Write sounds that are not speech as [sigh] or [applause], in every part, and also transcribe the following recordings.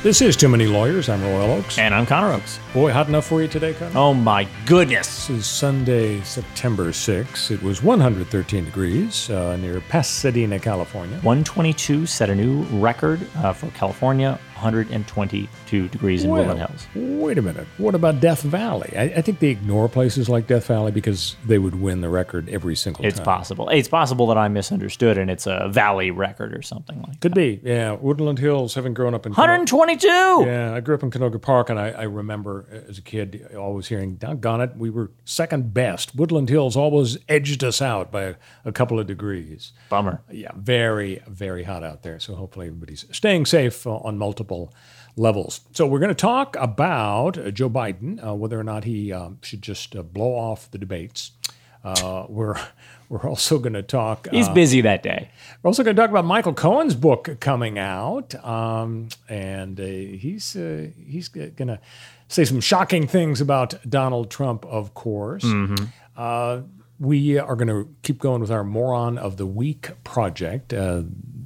This is Too Many Lawyers. I'm Royal Oakes. And I'm Connor Oakes. Boy, hot enough for you today, Connor? Oh my goodness. This is Sunday, September 6th. It was 113 degrees uh, near Pasadena, California. 122 set a new record uh, for California. 122 degrees in well, Woodland Hills. Wait a minute. What about Death Valley? I, I, think they ignore places like Death Valley because they would win the record every single it's time. It's possible. It's possible that I misunderstood and it's a valley record or something like Could that. Could be. Yeah. Woodland Hills, having grown up in 122. yeah. I grew up in Canoga Park and I, I remember as a kid always hearing, doggone it, we were second best. Woodland Hills always edged us out by a, a couple of degrees. Bummer. Yeah. Very, very hot out there. So hopefully everybody's staying safe uh, on multiple levels. So we're going to talk about uh, Joe Biden, uh, whether or not he um, should just uh, blow off the debates. Uh, we're [laughs] we're also going to talk. He's busy that day. We're also going to talk about Michael Cohen's book coming out, um, and uh, he's uh, he's going to say some shocking things about Donald Trump, of course. Mm-hmm. We are going to keep going with our Moron of the Week project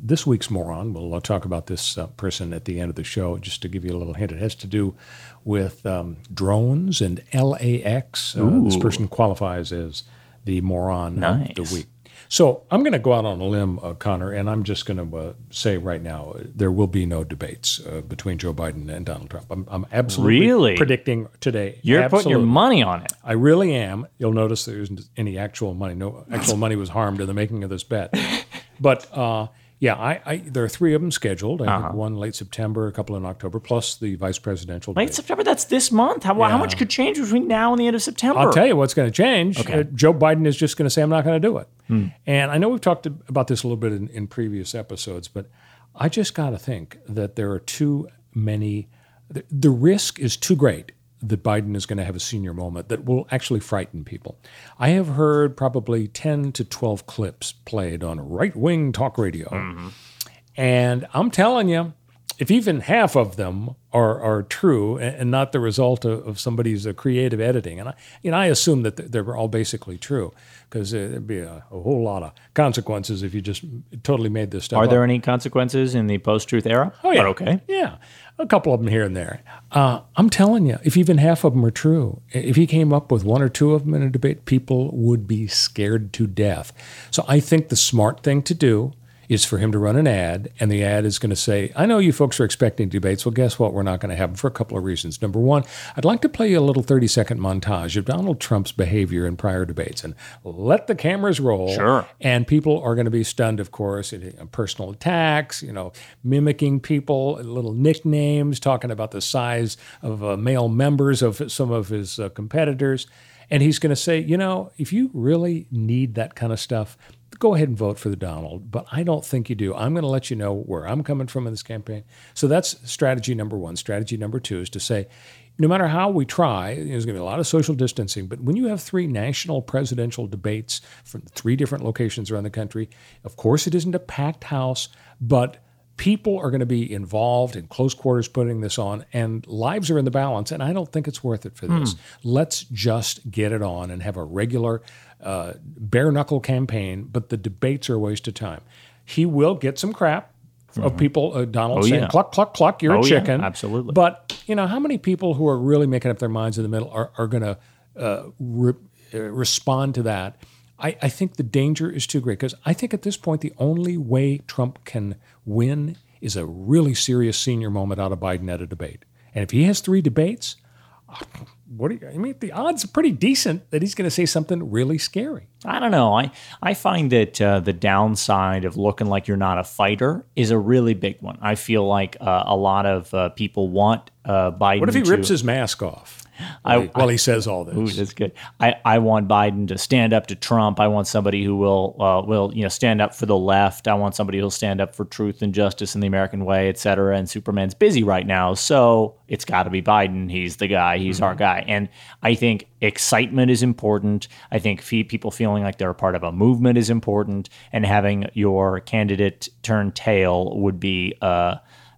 this week's moron, we'll talk about this uh, person at the end of the show, just to give you a little hint. It has to do with um, drones and LAX. Uh, this person qualifies as the moron nice. of the week. So I'm going to go out on a limb, uh, Connor, and I'm just going to uh, say right now there will be no debates uh, between Joe Biden and Donald Trump. I'm, I'm absolutely really? predicting today. You're absolutely. putting your money on it. I really am. You'll notice there isn't any actual money. No actual money was harmed in the making of this bet. [laughs] But uh, yeah, I, I, there are three of them scheduled. I uh-huh. think one late September, a couple in October, plus the vice presidential. Late. September, that's this month. How, yeah. how much could change between now and the end of September? I'll tell you what's going to change. Okay. Uh, Joe Biden is just going to say, I'm not going to do it. Hmm. And I know we've talked about this a little bit in, in previous episodes, but I just got to think that there are too many, the, the risk is too great that Biden is going to have a senior moment that will actually frighten people. I have heard probably 10 to 12 clips played on right wing talk radio. Mm-hmm. And I'm telling you, if even half of them are, are true and not the result of, of somebody's uh, creative editing, and I, you know, I assume that they're all basically true because there'd be a, a, whole lot of consequences if you just totally made this stuff Are up. there any consequences in the post truth era? Oh, yeah. But okay. Yeah. A couple of them here and there. Uh, I'm telling you, if even half of them are true, if he came up with one or two of them in a debate, people would be scared to death. So I think the smart thing to do is for him to run an ad, and the ad is going to say, I know you folks are expecting debates. Well, guess what? We're not going to have them for a couple of reasons. Number one, I'd like to play you a little 30 second montage of Donald Trump's behavior in prior debates and let the cameras roll. Sure. And people are going to be stunned, of course, in personal attacks, you know, mimicking people, little nicknames, talking about the size of uh, male members of some of his uh, competitors. And he's going to say, you know, if you really need that kind of stuff, go ahead and vote for the Donald, but I don't think you do. I'm going to let you know where I'm coming from in this campaign. So that's strategy number one. Strategy number two is to say, no matter how we try, there's going to be a lot of social distancing, but when you have three national presidential debates from three different locations around the country, of course it isn't a packed house, but people are going to be involved in close quarters putting this on and lives are in the balance and i don't think it's worth it for this. Let's just get it on and have a regular uh, bare knuckle campaign but the debates are a waste of time. He will get some crap of people uh, donald Oh, saying yeah. cluck cluck cluck you're Oh, a yeah, chicken. Absolutely. but you know how many people who are really making up their minds in the middle are, are going to uh, re- uh, respond to that I, I think the danger is too great because I think at this point the only way Trump can win is a really serious senior moment out of Biden at a debate. And if he has three debates, what do you, I mean, the odds are pretty decent that he's going to say something really scary. I don't know. I, I find that uh, the downside of looking like you're not a fighter is a really big one. I feel like uh, a lot of uh, people want uh, Biden. What if he to- rips his mask off? While, he, he says all this. Ooh, that's good. I, I want Biden to stand up to Trump. I want somebody who will uh, will you know stand up for the left. I want somebody who'll stand up for truth and justice in the American way, et cetera. And Superman's busy right now, so it's got to be Biden. He's the guy. He's mm-hmm. our guy. And I think excitement is important. I think people feeling like they're a part of a movement is important, and having your candidate turn tail would be. Uh,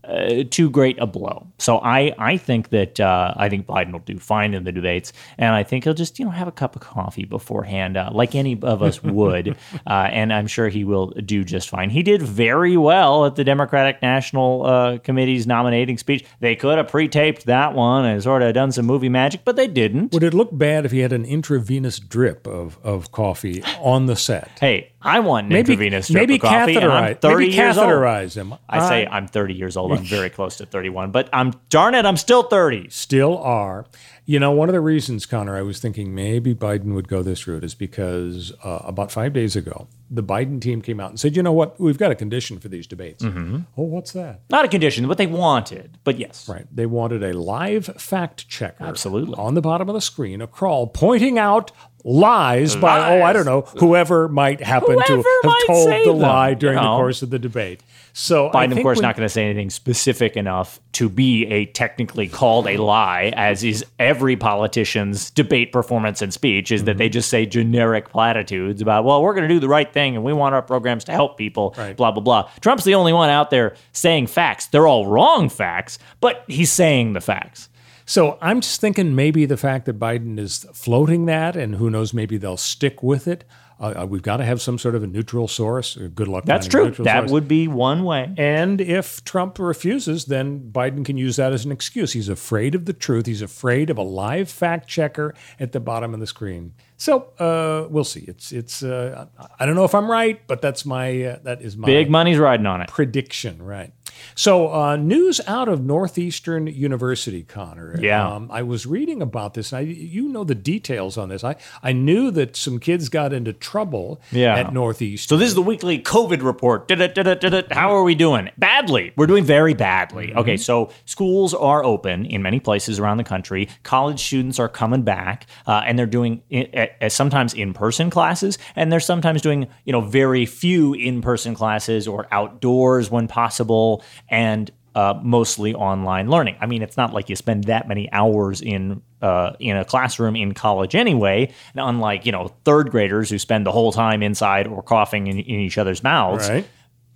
uh, too great a blow. So I, I think that uh, I think Biden will do fine in the debates, and I think he'll just you know have a cup of coffee beforehand, uh, like any of us [laughs] would, uh, and I'm sure he will do just fine. He did very well at the Democratic National uh, Committee's nominating speech. They could have pre-taped that one and sort of done some movie magic, but they didn't. Would it look bad if he had an intravenous drip of, of coffee on the set? Hey, I want maybe, intravenous drip maybe of coffee. Catheterize, 30 maybe years catheterize old. him. I say I'm 30 years old. I'm very [laughs] close to 31, but I'm darn it, I'm still 30. Still are. You know, one of the reasons, Connor, I was thinking maybe Biden would go this route is because uh, about five days ago, the Biden team came out and said, you know what, we've got a condition for these debates. Mm-hmm. Oh, what's that? Not a condition, but they wanted, but yes. Right. They wanted a live fact checker. Absolutely. On the bottom of the screen, a crawl pointing out lies, lies. by, oh, I don't know, whoever might happen whoever to have told the them, lie during you know. the course of the debate. So Biden, of course, when, not going to say anything specific enough to be a technically called a lie, as is every politician's debate performance and speech, is mm-hmm. that they just say generic platitudes about, well, we're going to do the right thing and we want our programs to help people, right. blah, blah, blah. Trump's the only one out there saying facts. They're all wrong facts, but he's saying the facts. So I'm just thinking maybe the fact that Biden is floating that, and who knows, maybe they'll stick with it. Uh, uh, we've got to have some sort of a neutral source. Good luck. That's true. That source. would be one way. And if Trump refuses, then Biden can use that as an excuse. He's afraid of the truth. He's afraid of a live fact checker at the bottom of the screen. So uh, we'll see. It's it's. Uh, I don't know if I'm right, but that's my uh, that is my big money's riding on it prediction. Right. So, uh, news out of Northeastern University, Connor. Yeah. Um, I was reading about this. And I, you know the details on this. I, I knew that some kids got into trouble yeah. at Northeastern. So, this is the weekly COVID report. How are we doing? Badly. We're doing very badly. Mm-hmm. Okay, so schools are open in many places around the country. College students are coming back, uh, and they're doing sometimes in person classes, and they're sometimes doing you know very few in person classes or outdoors when possible and uh, mostly online learning. I mean, it's not like you spend that many hours in uh, in a classroom in college anyway. And unlike you know third graders who spend the whole time inside or coughing in, in each other's mouths, right.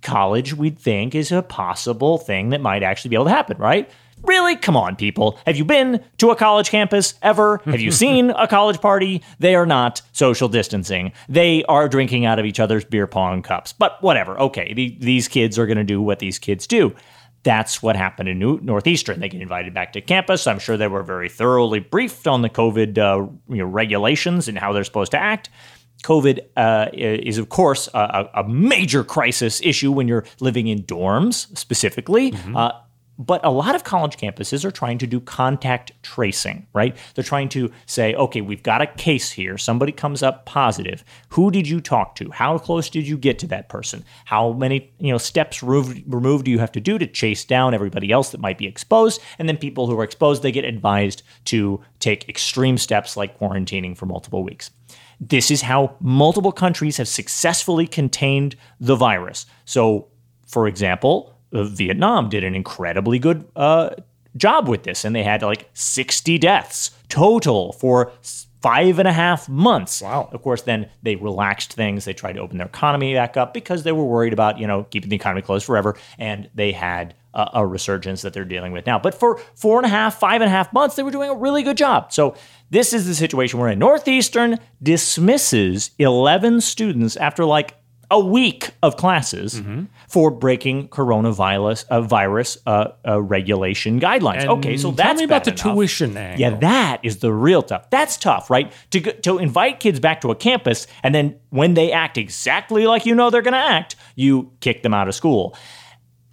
college we'd think is a possible thing that might actually be able to happen, right? Really? Come on, people. Have you been to a college campus ever? Have you [laughs] seen a college party? They are not social distancing. They are drinking out of each other's beer pong cups. But whatever. Okay, the, these kids are going to do what these kids do. That's what happened in New- Northeastern. They get invited back to campus. I'm sure they were very thoroughly briefed on the COVID uh, you know, regulations and how they're supposed to act. COVID uh, is, of course, a, a, major crisis issue when you're living in dorms, specifically. Mm-hmm. Uh, but a lot of college campuses are trying to do contact tracing, right? They're trying to say, okay, we've got a case here. Somebody comes up positive. Who did you talk to? How close did you get to that person? How many, you know, steps removed, do you have to do to chase down everybody else that might be exposed? And then people who are exposed, they get advised to take extreme steps like quarantining for multiple weeks. This is how multiple countries have successfully contained the virus. So, for example, Vietnam did an incredibly good uh, job with this, and they had like 60 deaths total for five and a half months. Wow. Of course, then they relaxed things. They tried to open their economy back up because they were worried about, you know, keeping the economy closed forever. And they had a, a resurgence that they're dealing with now. But for four and a half, five and a half months, they were doing a really good job. So this is the situation we're in. Northeastern dismisses 11 students after like a week of classes mm-hmm. for breaking coronavirus uh, virus uh, uh, regulation guidelines. And okay, so that's tell me about the enough. tuition angle. Yeah, that is the real tough. That's tough, right? To to invite kids back to a campus and then when they act exactly like you know they're going to act, you kick them out of school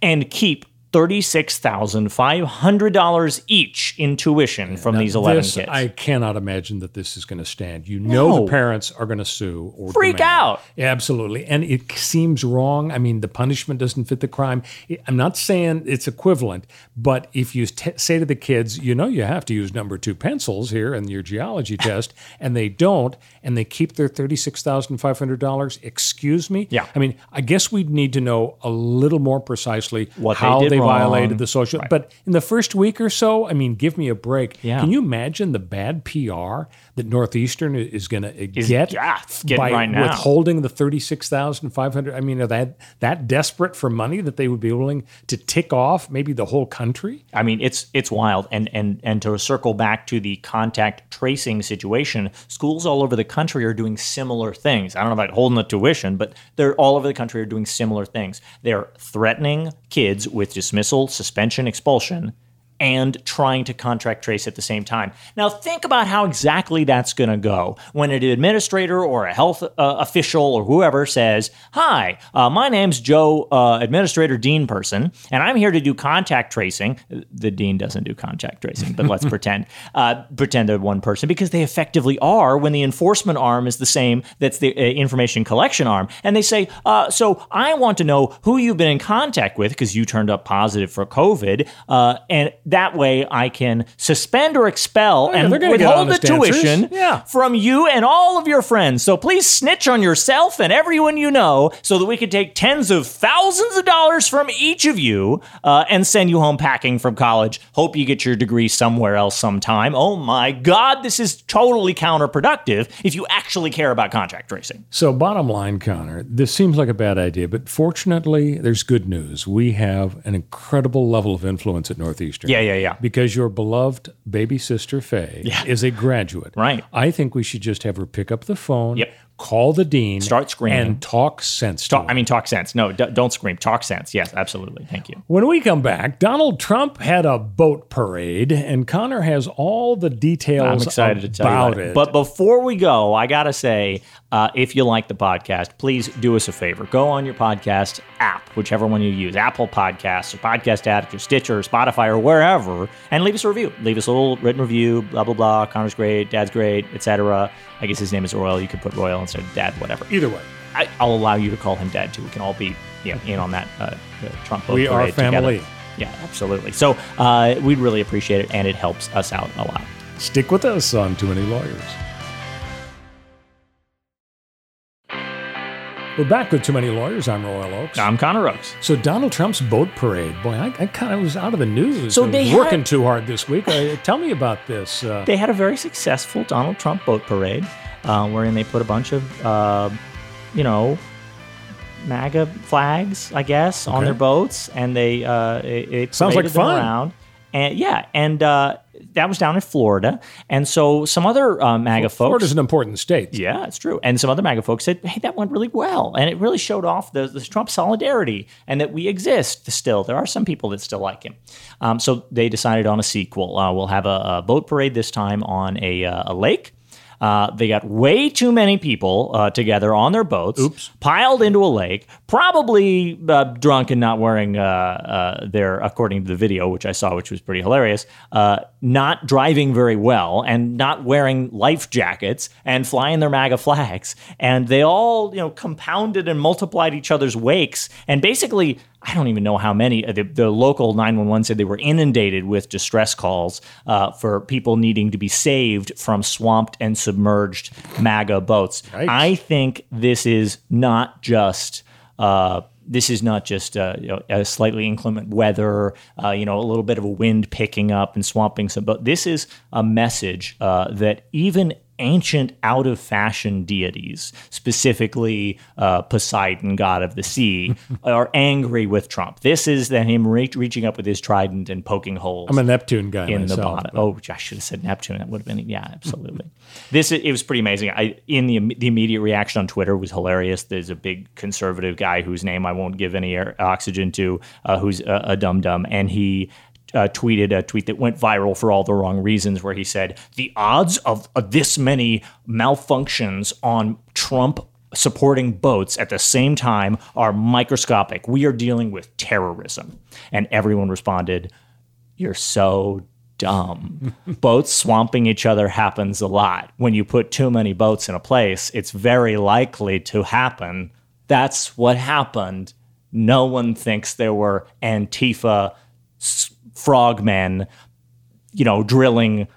and keep $36,500 each in tuition from these 11 This, kids. I cannot imagine that this is going to stand. You know No. the parents are going to sue or Freak demand. out. Yeah, absolutely. And it seems wrong. I mean, the punishment doesn't fit the crime. I'm not saying it's equivalent, but if you t- say to the kids, you know, you have to use number two pencils here in your geology [laughs] test, and they don't, and they keep their $36,500, excuse me? Yeah. I mean, I guess we'd need to know a little more precisely What they how did they wrong. Violated um, the social. But in the first week or so, I mean, give me a break. Yeah. Can you imagine the bad PR that Northeastern is going to get yeah, by right now. withholding the thirty-six thousand five hundred? I mean, are they that desperate for money that they would be willing to tick off maybe the whole country? I mean, it's it's wild. And and and to circle back to the contact tracing situation, schools all over the country are doing similar things. I don't know about holding the tuition, but they're all over the country are doing similar things. They're threatening kids with dismissal, suspension, expulsion. And trying to contract trace at the same time. Now, think about how exactly that's going to go when an administrator or a health uh, official or whoever says, Hi, uh, my name's Joe, uh, Administrator Dean person, and I'm here to do contact tracing. The dean doesn't do contact tracing, but let's [laughs] pretend uh, pretend they're one person because they effectively are when the enforcement arm is the same that's the uh, information collection arm. And they say, uh, So I want to know who you've been in contact with because you turned up positive for COVID. Uh, and that way I can suspend or expel Oh, yeah, and they're gonna get withhold the tuition Yeah. from you and all of your friends. So please snitch on yourself and everyone you know so that we can take tens of thousands of dollars from each of you uh, and send you home packing from college. Hope you get your degree somewhere else sometime. Oh my God, this is totally counterproductive if you actually care about contract tracing. So, bottom line, Connor, this seems like a bad idea, but fortunately, there's good news. We have an incredible level of influence at Northeastern. Yeah, yeah, yeah. Yeah. Because your beloved baby sister Faye is a graduate. Right. I think we should just have her pick up the phone, Yep. Call the dean, Start screaming. and talk sense. Talk, to I mean, talk sense. No, d- don't scream. Talk sense. Yes, absolutely. Thank you. When we come back, Donald Trump had a boat parade, and Connor has all the details I'm excited to tell you about about it. But before we go, I gotta say, uh, if you like the podcast, please do us a favor. Go on your podcast app, whichever one you use, Apple Podcasts or Podcast Addict or Stitcher or Spotify or wherever, and leave us a review. Leave us a little written review. Blah blah blah. Connor's great. Dad's great, etc. I guess his name is Royal. You could put Royal instead of Dad. Whatever. Either way, I, I'll allow you to call him Dad too. We can all be you know, in on that uh, Trump vote We are parade together. family. Yeah, absolutely. So uh, we'd really appreciate it, and it helps us out a lot. stick with us on Too Many Lawyers. We're back with Too Many Lawyers. I'm Royal Oakes. I'm Connor Oakes. So Donald Trump's boat parade, boy, I, I kind of was out of the news. So they had- working too hard this week. Uh, tell me about this. Uh, they had a very successful Donald Trump boat parade, uh, wherein they put a bunch of, uh, you know, MAGA flags, I guess, on their boats, and they uh, it, it Sounds like fun. around. And yeah, and uh, that was down in Florida, and so some other uh, MAGA folks. Florida's an important state. Yeah, it's true. And some other MAGA folks said, hey, that went really well. And it really showed off the, the Trump solidarity and that we exist still. There are some people that still like him. Um, so they decided on a sequel. Uh, we'll have a, a boat parade this time on a, uh, a lake. Uh, they got way too many people uh, together on their boats, Oops. piled into a lake, probably uh, drunk and not wearing uh, uh, their, according to the video, which I saw, which was pretty hilarious, uh, not driving very well and not wearing life jackets and flying their MAGA flags. And they all, you know, compounded and multiplied each other's wakes. And basically, I don't even know how many. uh, The, the local 911 said they were inundated with distress calls uh, for people needing to be saved from swamped and submerged MAGA boats. Yikes. I think this is not just. Uh, this is not just uh, you know, a slightly inclement weather, uh, you know, a little bit of a wind picking up and swamping some, but this is a message uh, that even ancient, out of fashion deities, specifically uh, Poseidon, god of the sea, [laughs] are angry with Trump. This is then him re- reaching up with his trident and poking holes I'm a Neptune guy in the bottom. but- Oh, I should have said Neptune. That would have been yeah, absolutely. [laughs] this it was pretty amazing. I in the the immediate reaction on Twitter was hilarious. There's a big conservative guy whose name I won't give any air, oxygen to, uh, who's a, a dumb dum, and he. Uh, tweeted a tweet that went viral for all the wrong reasons, where he said the odds of, of this many malfunctions on Trump supporting boats at the same time are microscopic. We are dealing with terrorism. And everyone responded, You're so dumb. [laughs] boats swamping each other happens a lot. When you put too many boats in a place, it's very likely to happen. That's what happened. No one thinks there were Antifa frogmen, you know, drilling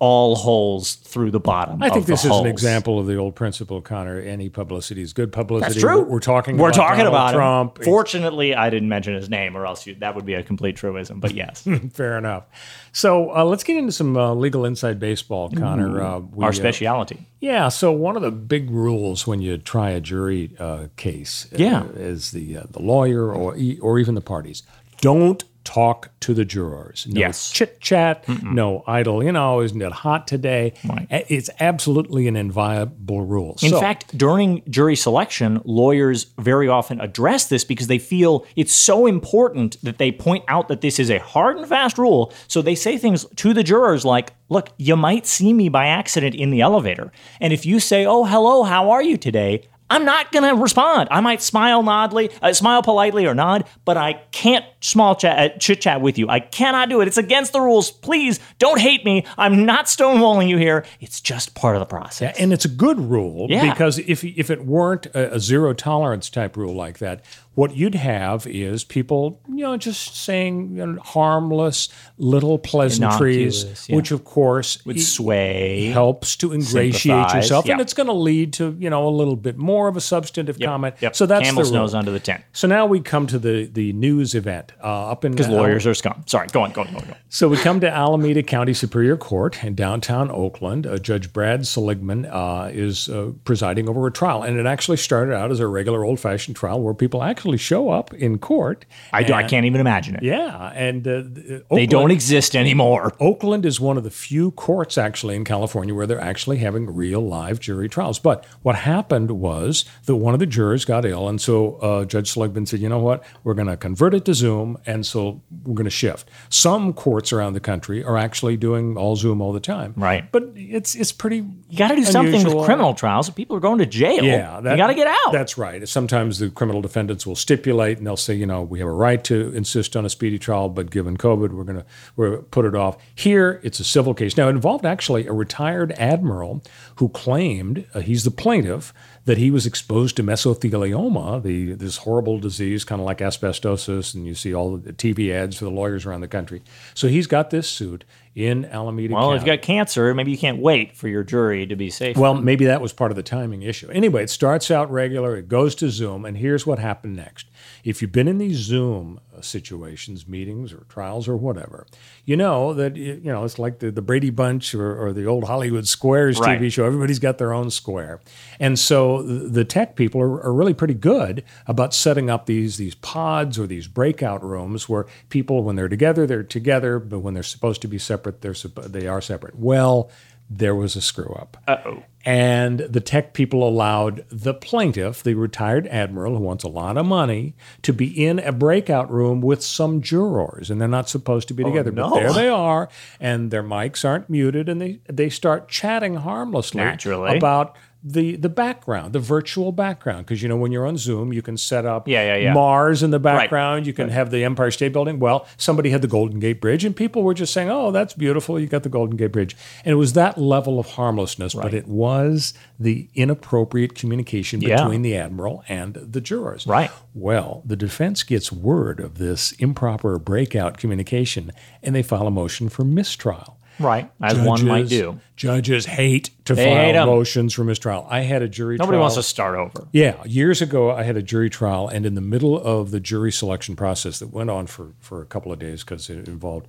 all holes through the bottom. I think this is an example of the old principle, Connor. Any publicity is good publicity. That's true. We're, talking. We're about talking Donald about Trump. him. Fortunately, I didn't mention his name, or else you, that would be a complete truism. But yes, [laughs] Fair enough. So uh, let's get into some uh, legal inside baseball, Connor. Uh, we, our uh, speciality. Yeah. So one of the big rules when you try a jury uh, case, uh, Yeah. is the uh, the lawyer or or even the parties don't talk to the jurors. No Yes. chit chat. No idle. You know, isn't it hot today? Right. It's absolutely an inviolable rule. In So- fact, during jury selection, lawyers very often address this because they feel it's so important that they point out that this is a hard and fast rule. So they say things to the jurors like, look, you might see me by accident in the elevator. And if you say, oh, hello, how are you today? I'm not going to respond. I might smile nodly, uh, smile politely or nod, but I can't small chat, uh, chit chat with you. I cannot do it. It's against the rules. Please don't hate me. I'm not stonewalling you here. It's just part of the process. Yeah, And it's a good rule Yeah. because if if it weren't a, a zero tolerance type rule like that, what you'd have is people, you know, just saying you know, harmless little pleasantries, yeah. which of course Would sway. helps to ingratiate yourself, and it's going to lead to you know a little bit more of a substantive comment. Yep. So that's Camel's the nose under the tent. So now we come to the the news event uh, up in Because lawyers are scum. Sorry, go on, go on, go on. Go on. so we come to Alameda County Superior Court in downtown Oakland. Uh, Judge Brad Seligman uh, is uh, presiding over a trial, and it actually started out as a regular old-fashioned trial where people actually show up in court. I, do, I can't even imagine it. Yeah, and uh, the- They don't exist anymore. Oakland is one of the few courts actually in California where they're actually having real live jury trials. But what happened was that one of the jurors got ill, and so uh, Judge Seligman said, "You know what? We're going to convert it to Zoom, and so we're going to shift." Some courts around the country are actually doing all Zoom all the time. Right. But it's it's pretty. You got to do something with criminal trials. People are going to jail. Yeah, you got to get out. That's right. Sometimes the criminal defendants will stipulate and they'll say, you know, we have a right to insist on a speedy trial, but given COVID, we're going to we're put it off. Here, it's a civil case. Now, it involved actually a retired admiral who claimed uh, he's the plaintiff that he was exposed to mesothelioma, the this horrible disease, kind of like asbestosis, and you see all the TV ads for the lawyers around the country. So he's got this suit in Alameda well, County. if you've got cancer, maybe you can't wait for your jury to be safe. Well, maybe that was part of the timing issue. Anyway, it starts out regular, it goes to Zoom, and here's what happened next. If you've been in these Zoom uh, situations, meetings or trials or whatever, you know that you know it's like the, the Brady Bunch or, or the old Hollywood Squares Right. TV show. Everybody's got their own square, and so the the tech people are, are really pretty good about setting up these these pods or these breakout rooms where people, when they're together, they're together, but when they're supposed to be separate, they're they are separate. Well, there was a screw up. Uh-oh. And the tech people allowed the plaintiff, the retired admiral who wants a lot of money, to be in a breakout room with some jurors. And they're not supposed to be oh, together. no. But there they are, and their mics aren't muted, and they, they start chatting harmlessly Naturally. about the the background, the virtual background. Because you know, when you're on Zoom, you can set up Yeah, yeah, yeah. Mars in the background, you can have the Empire State Building. Well, somebody had the Golden Gate Bridge, and people were just saying, Oh, that's beautiful, you got the Golden Gate Bridge. And it was that level of harmlessness, but it was the inappropriate communication between the admiral and the jurors. Right. Well, the defense gets word of this improper breakout communication, and they file a motion for mistrial. Right, as one might do. Judges hate to They hate motions for mistrial. I had a jury trial. Nobody trial. wants to start over. Yeah, years ago, I had a jury trial, and in the middle of the jury selection process that went on for, for a couple of days because it involved,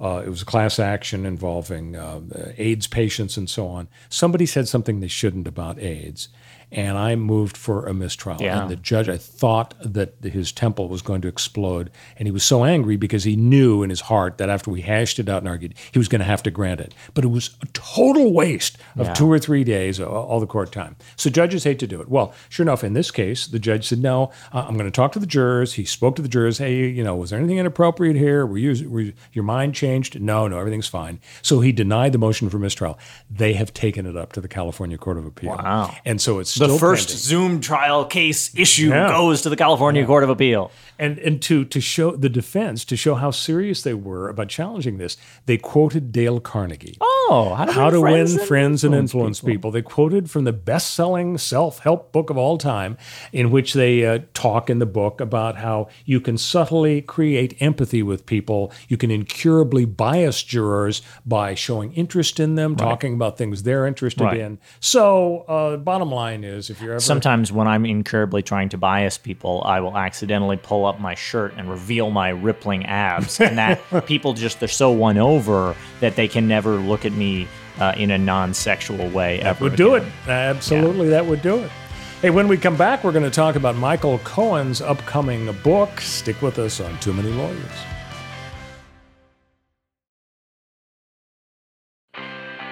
uh, it was a class action involving uh, AIDS patients and so on. Somebody said something they shouldn't about AIDS, and I moved for a mistrial. Yeah. And the judge, I thought that his temple was going to explode, and he was so angry because he knew in his heart that after we hashed it out and argued, he was going to have to grant it. But it was a total waste of Yeah. two or three days, all- all the court time. So judges hate to do it. Well, sure enough, in this case, the judge said, "No, uh, I'm going to talk to the jurors." He spoke to the jurors. Hey, you know, was there anything inappropriate here? Were you, were you- your mind changed? changed? No, no, everything's fine. So he denied the motion for mistrial. They have taken it up to the California Court of Appeal. Wow. And so it's The first pending. Zoom trial case issue Yeah. goes to the California Court of Appeal. And and to to show the defense to show how serious they were about challenging this, they quoted Dale Carnegie. Oh, how to, How to win Win Friends and Influence people. They quoted from the best selling self help book of all time, in which they uh, talk in the book about how you can subtly create empathy with people. You can incurably bias jurors by showing interest in them, talking about things they're interested Right. in. So, uh, bottom line is if you're ever. Sometimes when I'm incurably trying to bias people, I will accidentally pull up my shirt and reveal my rippling abs, and that [laughs] people just they're so won over that they can never look at me uh, in a non-sexual way ever. would do it. again. Absolutely, that would do it. Hey, when we come back, we're going to talk about Michael Cohen's upcoming book. Stick with us on Too Many Lawyers.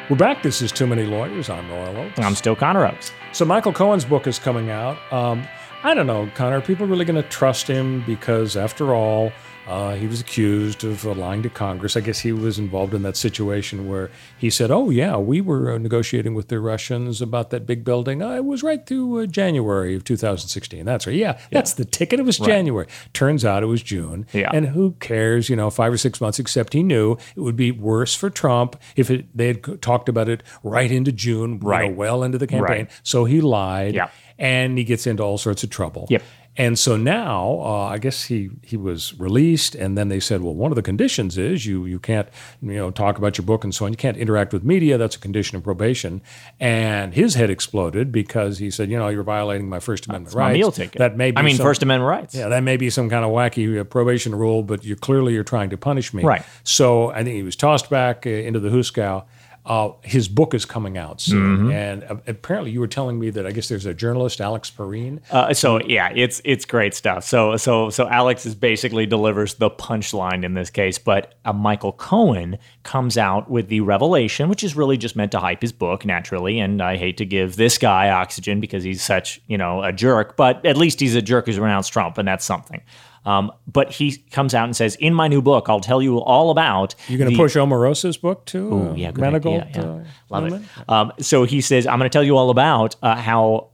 We're back. This is Too Many Lawyers. I'm Royal Oakes. I'm still Connor Oakes. So Michael Cohen's book is coming out. Um, I don't know, Connor. Are people really going to trust him because, after all, uh, he was accused of uh, lying to Congress. I guess he was involved in that situation where he said, "Oh yeah, we were uh, negotiating with the Russians about that big building. Uh, it was right through uh, January of 2016. That's right. Yeah, that's the ticket. It was January. Turns out it was June. Yeah. And who cares? You know, five or six months. Except he knew it would be worse for Trump if it, they had talked about it right into June, you know, Right. well into the campaign. Right. So he lied. Yeah. And he gets into all sorts of trouble. Yep. And so now, uh, I guess he he was released, and then they said, well, one of the conditions is you you can't you know talk about your book and so on. You can't interact with media. That's a condition of probation. And his head exploded because he said, you know, you're violating my First Amendment My rights. meal ticket. That may be I mean, some- First Amendment rights. yeah, that may be some kind of wacky uh, probation rule, but you clearly you're trying to punish me. Right. So I think he was tossed back uh, into the hoosegow. Uh, his book is coming out soon, Mm-hmm. and uh, apparently you were telling me that I guess there's a journalist, Alex Pareene. Uh, so yeah, it's it's great stuff. So so so Alex is basically delivers the punchline in this case, but uh, Michael Cohen comes out with the revelation, which is really just meant to hype his book naturally. And I hate to give this guy oxygen because he's such you know a jerk, but at least he's a jerk who's renounced Trump, and that's something. Um, but he comes out and says, "In my new book, I'll tell you all about." You're going to push Omarosa's book too? Oh, uh, yeah, good Manigault, idea, yeah. uh, Love women? it. Um, so he says, I'm going to tell you all about uh, how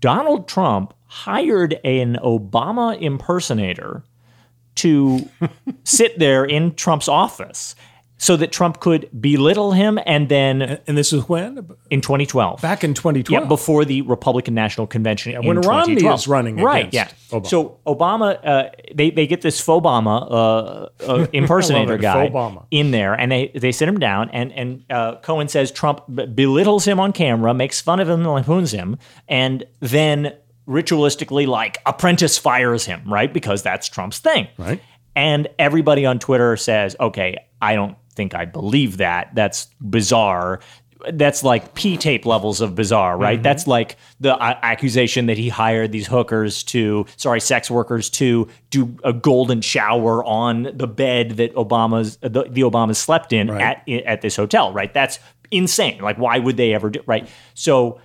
Donald Trump hired an Obama impersonator to [laughs] sit there in Trump's office so that Trump could belittle him and then And this is when? in 2012. Back in 2012. Yeah, before the Republican National Convention in when Romney 2012. is running right? against Yeah. Obama. So Obama, uh, they they get this Fobama uh, uh, [laughs] impersonator guy Fobama. in there, and they they sit him down, and and uh, Cohen says Trump b- belittles him on camera, makes fun of him, lampoons him, and then ritualistically like apprentice fires him, right? Because that's Trump's thing, Right. and everybody on Twitter says, okay, I don't think I believe that. That's bizarre. That's like P tape levels of bizarre, right? Mm-hmm. That's like the uh, accusation that he hired these hookers to, sorry, sex workers to do a golden shower on the bed that Obama's uh, the, the Obamas slept in Right. at at this hotel, right? That's insane. Like, why would they ever do right? So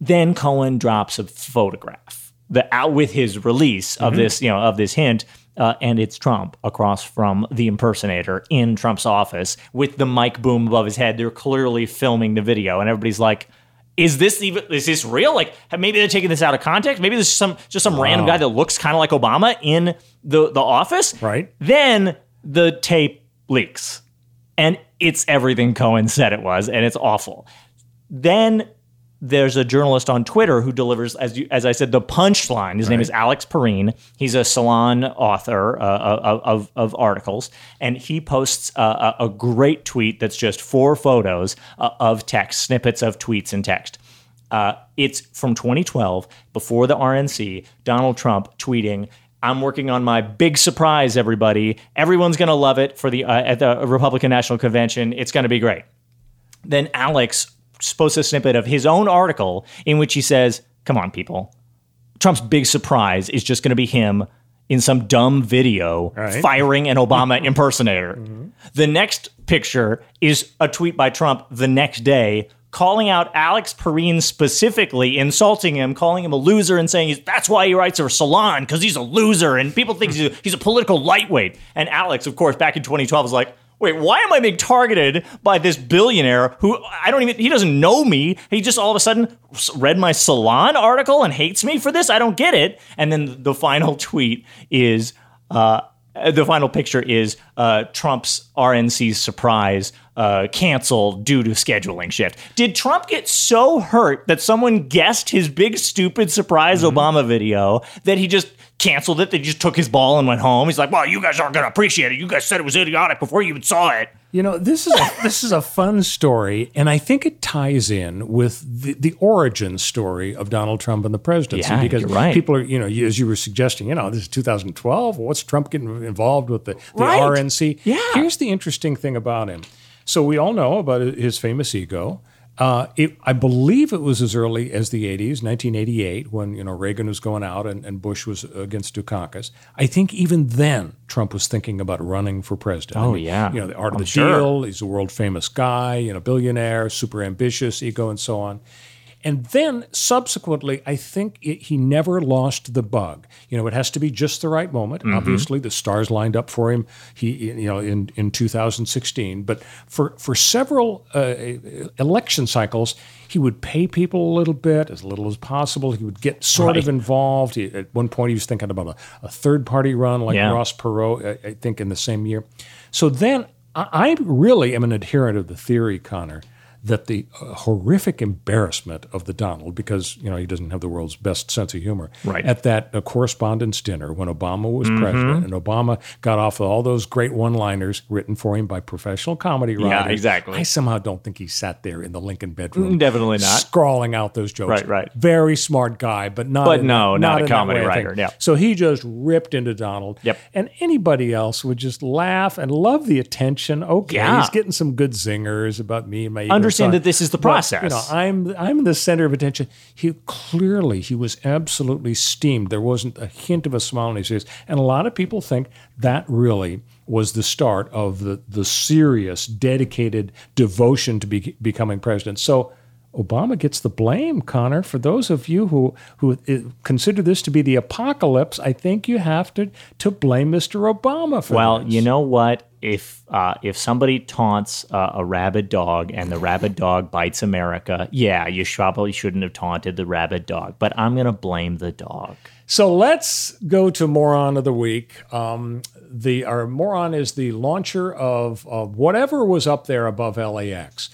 then Cohen drops a photograph the out with his release of mm-hmm. this, you know, of this hint, uh, and it's Trump across from the impersonator in Trump's office with the mic boom above his head. They're clearly filming the video, and everybody's like. Is this even? Is this real? Like maybe they're taking this out of context. Maybe there's some just some random guy that looks kind of like Obama in the the office. Right. Then the tape leaks, and it's everything Cohen said it was, and it's awful. Then there's a journalist on Twitter who delivers, as you, as I said, the punchline. His name is Alex Pareene. He's a Salon author uh, of, of, of articles, and he posts uh, a, a great tweet that's just four photos uh, of text, snippets of tweets and text. Uh, it's from 2012, before the RNC. Donald Trump tweeting. I'm working on my big surprise, everybody. Everyone's going to love it for the uh, at the Republican National Convention. It's going to be great then Alex posts a snippet of his own article in which he says, Come on, people. Trump's big surprise is just going to be him in some dumb video Right. firing an Obama [laughs] impersonator. Mm-hmm. The next picture is a tweet by Trump the next day calling out Alex Pareene specifically, insulting him, calling him a loser, and saying that's why he writes for Salon because he's a loser and people think he's a, he's a political lightweight. And Alex, of course, back in 2012 was like, wait, why am I being targeted by this billionaire who I don't even, he doesn't know me. He just all of a sudden read my Salon article and hates me for this. I don't get it. And then the final [laughs] tweet is, uh, the final picture is uh, Trump's RNC's surprise uh, canceled due to scheduling shift. Did Trump get so hurt that someone guessed his big stupid surprise Mm-hmm. Obama video that he just canceled it? They just took his ball and went home. He's like, "Well, you guys aren't going to appreciate it. You guys said it was idiotic before you even saw it." You know, this is a, [laughs] this is a fun story, and I think it ties in with the, the origin story of Donald Trump and the presidency. Yeah, because right. people are, you know, as you were suggesting, you know, this is 2012. What's Trump getting involved with the, the Right. RNC? Yeah. Here's the interesting thing about him. So we all know about his famous ego. Uh, it, I believe it was as early as the 80s, 1988, when you know Reagan was going out and, and Bush was against Dukakis. I think even then Trump was thinking about running for president. I Oh, mean, yeah. you know the art of I'm the sure. deal. He's a world famous guy, you know, billionaire, super ambitious, ego, and so on. And then subsequently, I think it, he never lost the bug. You know, it has to be just the right moment. Mm-hmm. Obviously, the stars lined up for him. He, you know, in in 2016. But for for several uh, election cycles, he would pay people a little bit, as little as possible. He would get sort of involved. He, at one point, he was thinking about a, a third party run like Yeah. Ross Perot, I, I think, in the same year. So then I, I really am an adherent of the theory, Connor, that the uh, horrific embarrassment of the Donald, because you know he doesn't have the world's best sense of humor, Right. at that uh, correspondence dinner when Obama was Mm-hmm. president, and Obama got off all those great one-liners written for him by professional comedy writers. Yeah, exactly. I somehow don't think he sat there in the Lincoln bedroom, Definitely not. scrawling out those jokes. Right, right. Very smart guy, but not. But in no, that- not a comedy writer, yeah. So he just ripped into Donald. Yep. And anybody else would just laugh and love the attention. Okay, Yeah. he's getting some good zingers about me and my ego. Understand that this is the but, process. You know, I'm I'm the center of attention. He clearly he was absolutely steamed. There wasn't a hint of a smile on his face, and a lot of people think that really was the start of the the serious, dedicated devotion to be, becoming president. So. Obama gets the blame, Connor. For those of you who who uh, consider this to be the apocalypse, I think you have to to blame Mr. Obama for it. Well, this. you know what? If uh, if somebody taunts uh, a rabid dog and the rabid dog bites America, yeah, you probably shouldn't have taunted the rabid dog. But I'm gonna blame the dog. So let's go to moron of the week. Um, the our moron is the launcher of, of whatever was up there above LAX.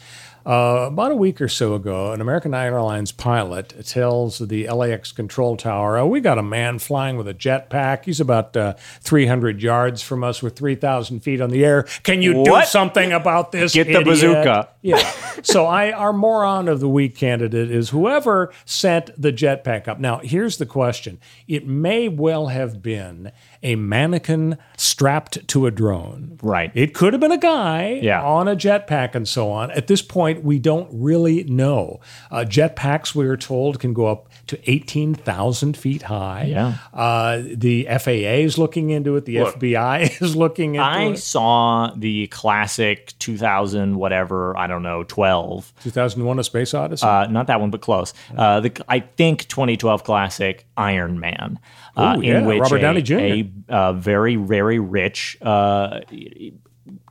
Uh, about a week or so ago, an American Airlines pilot tells the LAX control tower, oh, "We got a man flying with a jetpack. He's about uh, 300 yards from us, with 3,000 feet on the air. Can you do something about this? Get the bazooka. Yeah. so I our moron of the week candidate is whoever sent the jetpack up. Now, here's the question. It may well have been a mannequin strapped to a drone. Right. It could have been a guy Yeah. on a jetpack and so on. At this point, we don't really know. Uh, jetpacks, we are told, can go up to 18,000 feet high. Yeah. Uh, the FAA is looking into it. The Look, FBI [laughs] is looking into I it. saw the classic 2000 whatever I don't know 12 2001: A Space Odyssey. uh, not that one but close uh, the I think 2012 classic Iron Man uh, Ooh, yeah, in which Robert a, Downey Jr.. a uh, very very rich uh,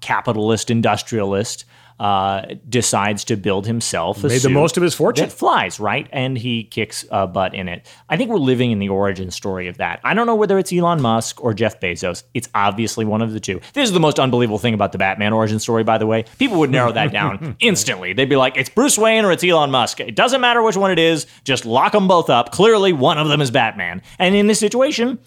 capitalist industrialist uh, decides to build himself a Made the most of his fortune. that flies right? And he kicks uh, butt in it. I think we're living in the origin story of that. I don't know whether it's elon musk or jeff bezos. It's obviously one of the two. This is the most unbelievable thing about the batman origin story by the way. People would narrow that down [laughs] instantly. They'd be like it's bruce wayne or it's elon musk. It doesn't matter which one it is. Just lock them both up. Clearly one of them is batman. And in this situation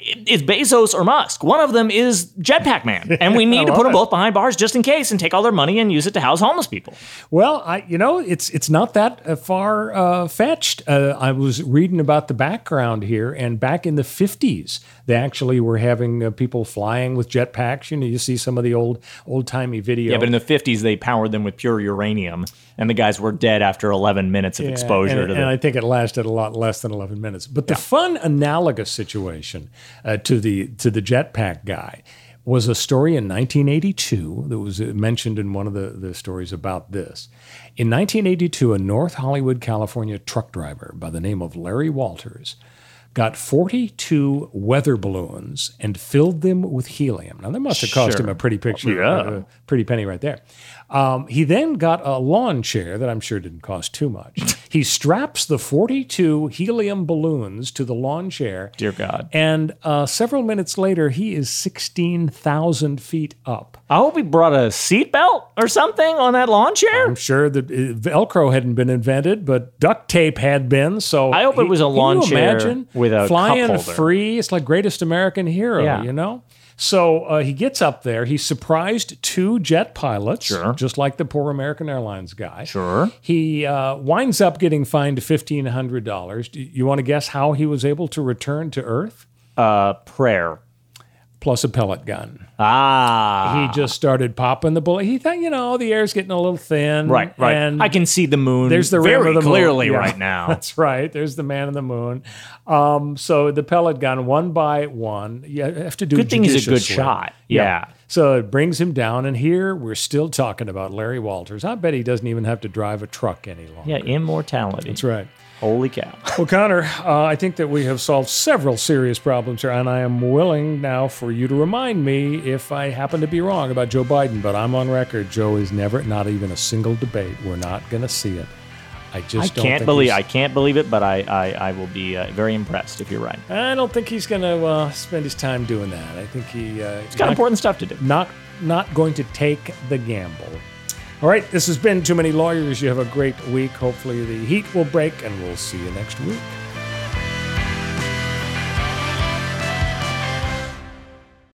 it's Bezos or Musk. One of them is Jetpack Man, and we [laughs] need to put them both behind bars just in case, and take all their money and use it to house homeless people. Well, I you know it's it's not that uh, far uh, fetched. Uh, I was reading about the background here, and back in the fifties, they actually were having uh, people flying with jetpacks. You know, you see some of the old old timey video. Yeah, but in the 50s, they powered them with pure uranium, and the guys were dead after 11 minutes of Yeah, exposure and, to and. I think it lasted a lot less than eleven minutes. But the fun analogous situation uh, to the to the jetpack guy was a story in 1982 that was uh, mentioned in one of the, the stories about this. In 1982, a North Hollywood, California truck driver by the name of Larry Walters got 42 weather balloons and filled them with helium. Now, that must have cost him a pretty picture, Yeah. uh, pretty penny right there. Um, he then got a lawn chair that I'm sure didn't cost too much. [laughs] he straps the 42 helium balloons to the lawn chair. Dear God. And uh, several minutes later, he is 16,000 feet up. I hope he brought a seatbelt or something on that lawn chair. I'm sure that uh, Velcro hadn't been invented, but duct tape had been. So I hope it was a can lawn you chair imagine with a cup flying holder. free. It's like greatest American hero, Yeah. you know. So uh, he gets up there. He surprised two jet pilots, Sure. just like the poor American Airlines guy. Sure. He uh, winds up getting fined fifteen hundred dollars. Do you want to guess how he was able to return to Earth? Uh, prayer. Plus a pellet gun. Ah. He just started popping the bullet. He thought, you know, the air's getting a little thin. right, right. And I can see the moon. There's the very the moon. clearly Yeah. right [laughs] now. That's right. There's the man in the moon. Um, so the pellet gun, one by one, you have to do. Good thing he's a good shot. Yeah. So it brings him down, and here we're still talking about Larry Walters. I bet he doesn't even have to drive a truck any longer. Yeah, immortality. That's right. Holy cow. Well, Connor, uh, I think that we have solved several serious problems here, and I am willing now for you to remind me if I happen to be wrong about Joe Biden. But I'm on record. Joe is never, not even a single debate. We're not going to see it. I just I don't can't believe I can't believe it, but I I, I will be uh, very impressed if you're right. I don't think he's going to uh, spend his time doing that. I think he uh, It's got important stuff to do. not not going to take the gamble. All right, this has been Too Many Lawyers. You have a great week. Hopefully, the heat will break, and we'll see you next week.